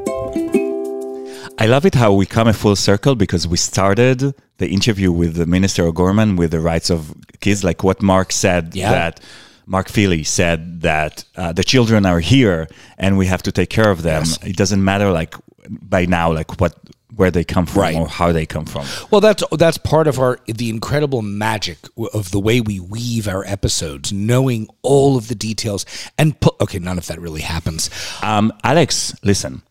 I love it how we come a full circle because we started the interview with the Minister O'Gorman with the rights of kids, like what Mark said yeah. that Mark Feely said that uh, the children are here and we have to take care of them. Yes. It doesn't matter like by now like what where they come from right. or how they come from. Well, that's that's part of our the incredible magic of the way we weave our episodes, knowing all of the details and. Okay, none of that really happens. Um, Alex, listen.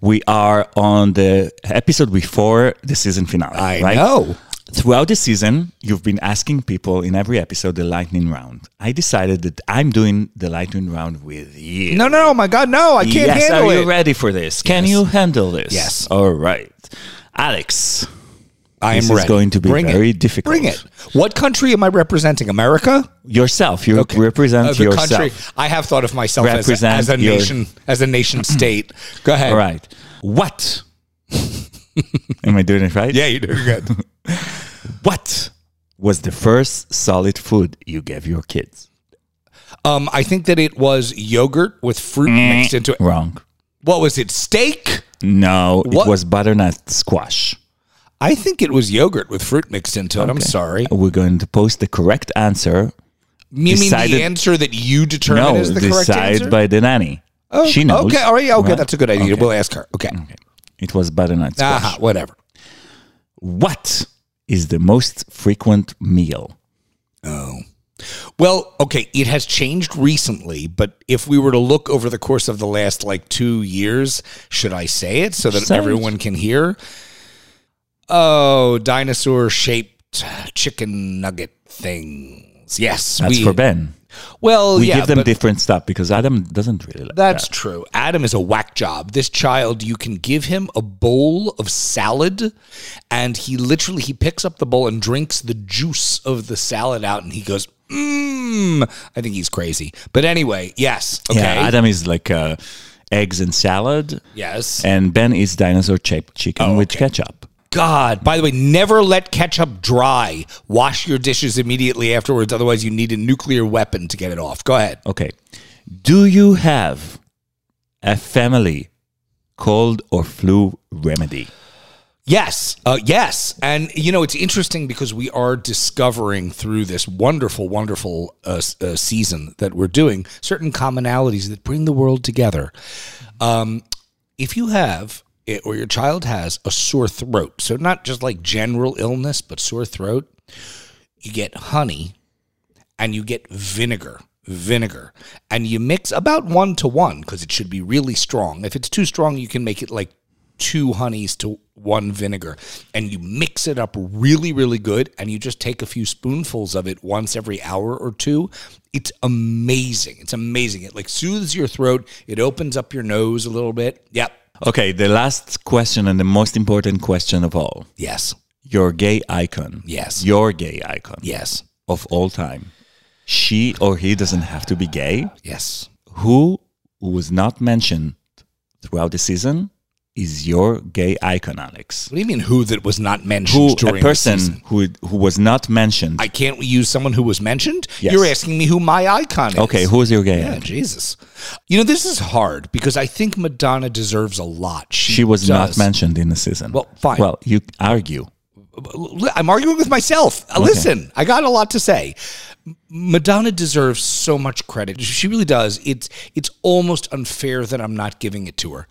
We are on the episode before the season finale. I right? know. Throughout the season, you've been asking people in every episode the lightning round. I decided that I'm doing the lightning round with you. No, no, no, my God, no! I can't yes, handle it. Are you ready for this? Can you handle this? Yes. All right, Alex. I am this ready. is going to be Bring very it. difficult. Bring it. What country am I representing? America? Yourself. You okay. represent uh, the yourself. Country. I have thought of myself as a, as a your... nation, as a nation state. Go ahead. All right. What? am I doing it right? Yeah, you're doing good. What was the first solid food you gave your kids? Um, I think that it was yogurt with fruit mixed into it. Wrong. What was it? Steak? No, what? it was butternut squash. I think it was yogurt with fruit mixed into it. I'm sorry. We're going to post the correct answer. You decided, mean the answer that you determine no, is the correct answer? decided by the nanny. Oh, she knows. Okay, all right, okay, that's a good idea. Okay. We'll ask her. Okay. okay. It was butternut squash. Uh-huh, whatever. What is the most frequent meal? Oh. Well, okay, it has changed recently, but if we were to look over the course of the last like two years, should I say it so that say everyone can hear? Oh, dinosaur shaped chicken nugget things. Yes. That's we, for Ben. Well, we yeah, give them different stuff because Adam doesn't really like That's that. true. Adam is a whack job. This child, you can give him a bowl of salad, and he literally he picks up the bowl and drinks the juice of the salad out, and he goes, mmm. I think he's crazy. But anyway, yes. Okay. Yeah, Adam is like uh, eggs and salad. Yes. And Ben is dinosaur shaped chicken oh, with ketchup. God. By the way, never let ketchup dry. Wash your dishes immediately afterwards. Otherwise, you need a nuclear weapon to get it off. Go ahead. Okay. Do you have a family cold or flu remedy? Yes, uh, yes, and you know it's interesting because we are discovering through this wonderful, wonderful uh, uh, season that we're doing certain commonalities that bring the world together. Um, if you have it, or your child has a sore throat, so not just like general illness, but sore throat, you get honey and you get vinegar. Vinegar, and you mix about one to one because it should be really strong. If it's too strong, you can make it like two honeys to one vinegar. And you mix it up really really good and you just take a few spoonfuls of it once every hour or two. It's amazing. It's amazing. It like soothes your throat. It opens up your nose a little bit. Yep okay the last question and the most important question of all. Yes. Your gay icon. Yes. Your gay icon. Yes. Of all time. She or he doesn't have to be gay. Yes. Who was not mentioned throughout the season is your gay icon, Alex. What do you mean who that was not mentioned who, during a person who who was not mentioned. I can't use someone who was mentioned. Yes. You're asking me who my icon is. okay, who's your gay Yeah, icon? Jesus. You know, this is hard because I think Madonna deserves a lot. She, She was not mentioned in the season. Well, fine. Well, you argue. I'm arguing with myself. Uh, Listen, I got a lot to say. Madonna deserves so much credit. She really does. It's it's almost unfair that I'm not giving it to her.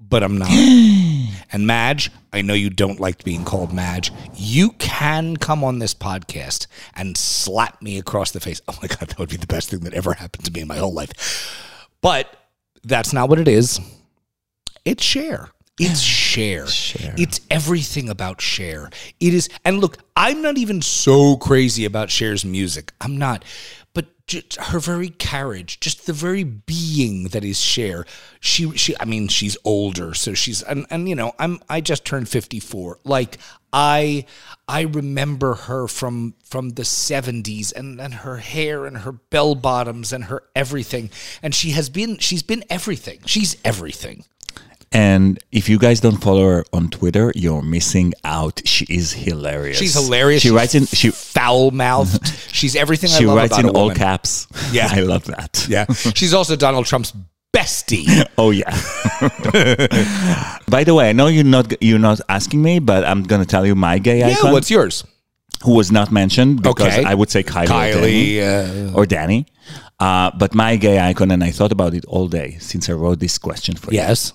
But I'm not. and Madge, I know you don't like being called Madge. You can come on this podcast and slap me across the face. Oh my god, that would be the best thing that ever happened to me in my whole life. But that's not what it is. It's Cher. It's share. Cher. It's everything about Cher. It is, and look, I'm not even so crazy about Cher's music. I'm not, just her very carriage, just the very being that is Cher. She, she. I mean, she's older, so she's, and, and you know, I'm. I just turned 54. Like I, I remember her from from the 70s, and and her hair and her bell bottoms and her everything, and she has been. She's been everything. She's everything. And if you guys don't follow her on Twitter, you're missing out. She is hilarious. She's hilarious. She She's writes in she foul mouthed. She's everything she I love writes in all caps. Yeah. I love that. Yeah, she's also Donald Trump's bestie. Oh yeah. By the way, I know you're not you're not asking me, but I'm gonna tell you my gay yeah, icon what's yours? who was not mentioned because Okay. I would say Kylie, or Dannii. Uh, or Dannii. Uh, but my gay icon, and I thought about it all day since I wrote this question for you. yes.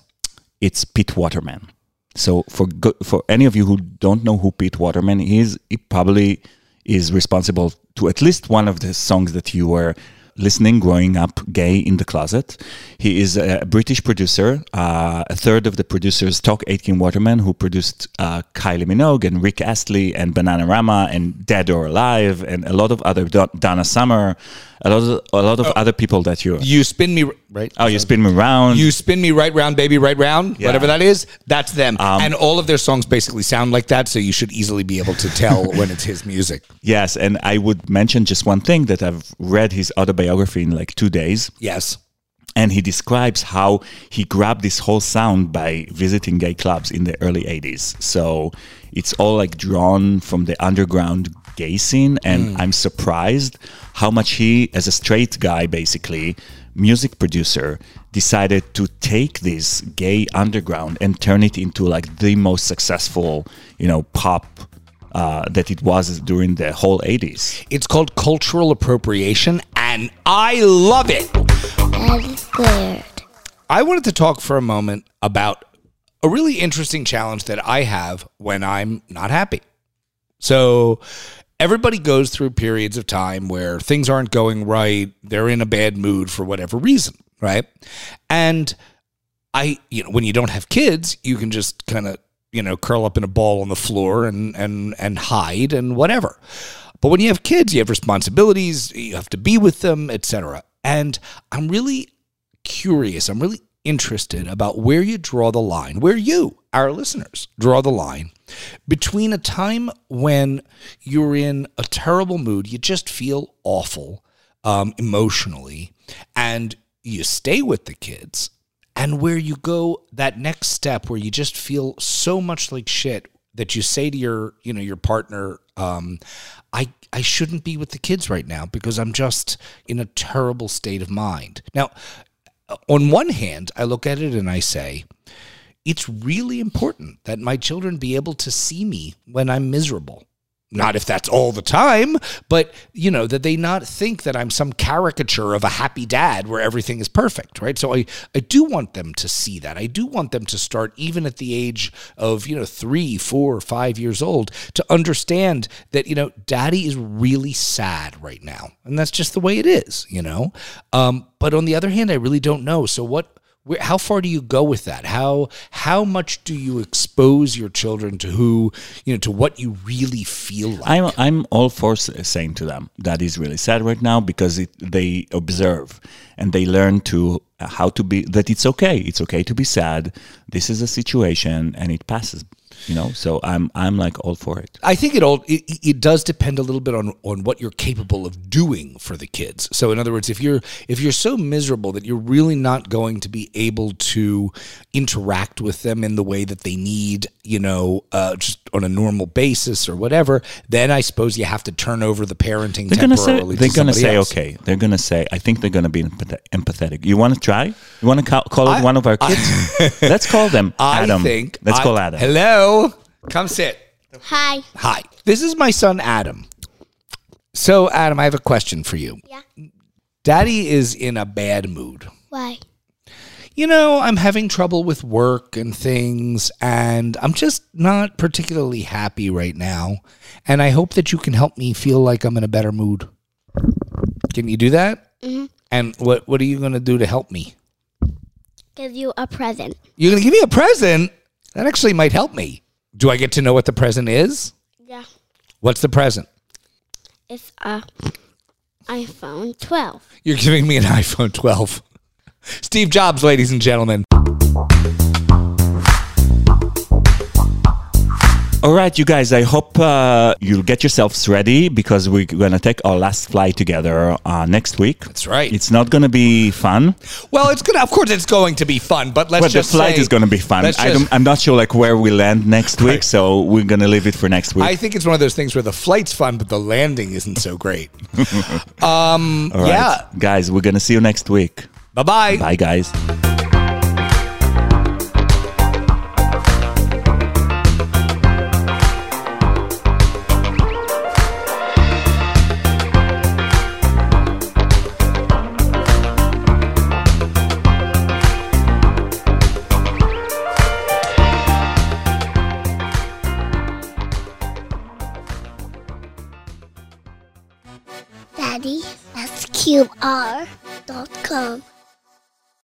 It's Pete Waterman. So for for any of you who don't know who Pete Waterman is, he probably is responsible to at least one of the songs that you were listening growing up gay in the closet. He is a British producer, uh, a third of the producers, Stock Aitken Waterman, who produced uh, Kylie Minogue and Rick Astley and Bananarama and Dead or Alive and a lot of other Donna Summer, a lot of a lot of other people that you. You spin me right. Oh, you spin me round. You spin me right round, baby, right round. Yeah. Whatever that is, that's them. Um, and all of their songs basically sound like that, so you should easily be able to tell when it's his music. Yes, and I would mention just one thing that I've read his autobiography in like two days, Yes. and he describes how he grabbed this whole sound by visiting gay clubs in the early 80s. So it's all like drawn from the underground gay scene, and mm. I'm surprised how much he, as a straight guy, basically, music producer, decided to take this gay underground and turn it into like the most successful, you know, pop uh, that it was during the whole 80s. It's called cultural appropriation, and I love it. I wanted to talk for a moment about a really interesting challenge that I have when I'm not happy. So, everybody goes through periods of time where things aren't going right, they're in a bad mood for whatever reason, right? And I, you know, when you don't have kids, you can just kind of, you know, curl up in a ball on the floor and and and hide and whatever. But when you have kids, you have responsibilities, you have to be with them, etc. And I'm really curious, I'm really interested about where you draw the line, where you, our listeners, draw the line between a time when you're in a terrible mood, you just feel awful um, emotionally, and you stay with the kids, and where you go that next step where you just feel so much like shit that you say to your you know your partner um, i i shouldn't be with the kids right now because i'm just in a terrible state of mind. Now on one hand i look at it and i say it's really important that my children be able to see me when i'm miserable not if that's all the time, but you know, that they not think that I'm some caricature of a happy dad where everything is perfect, right? So I, I do want them to see that. I do want them to start even at the age of, you know, three, four, five years old to understand that, you know, daddy is really sad right now. And that's just the way it is, you know? Um, but on the other hand, I really don't know. So what How far do you go with that? How how much do you expose your children to who you know to what you really feel like? I'm I'm all for saying to them that is really sad right now because it, they observe and they learn to uh, how to be that it's okay. It's okay to be sad. This is a situation and it passes you know so i'm i'm like all for it i think it all it, it does depend a little bit on on what you're capable of doing for the kids so in other words if you're if you're so miserable that you're really not going to be able to interact with them in the way that they need you know uh, just on a normal basis or whatever then i suppose you have to turn over the parenting they're gonna say they're gonna say else. okay they're gonna say i think they're gonna be empathetic you want to try you want to call, call it one of our kids let's call them adam I think let's I, call adam hello Come sit. Hi. Hi. This is my son, Adam. So, Adam, I have a question for you. Yeah. Daddy is in a bad mood. Why? You know, I'm having trouble with work and things, and I'm just not particularly happy right now. And I hope that you can help me feel like I'm in a better mood. Can you do that? Mm-hmm. And what what are you going to do to help me? Give you a present. You're going to give me a present? That actually might help me. Do I get to know what the present is? Yeah. What's the present? It's a iPhone 12. You're giving me an iPhone 12. Steve Jobs, ladies and gentlemen. All right, you guys, I hope uh, you'll get yourselves ready because we're going to take our last flight together uh, next week. That's right. It's not going to be fun. Well, it's gonna. Of course, it's going to be fun, but let's just. but the flight say- is going to be fun. I just- don't, I'm not sure like where we land next week, so we're going to leave it for next week. I think it's one of those things where the flight's fun, but the landing isn't so great. um, All right, yeah. guys, we're going to see you next week. Bye bye. Bye, guys. QR.com.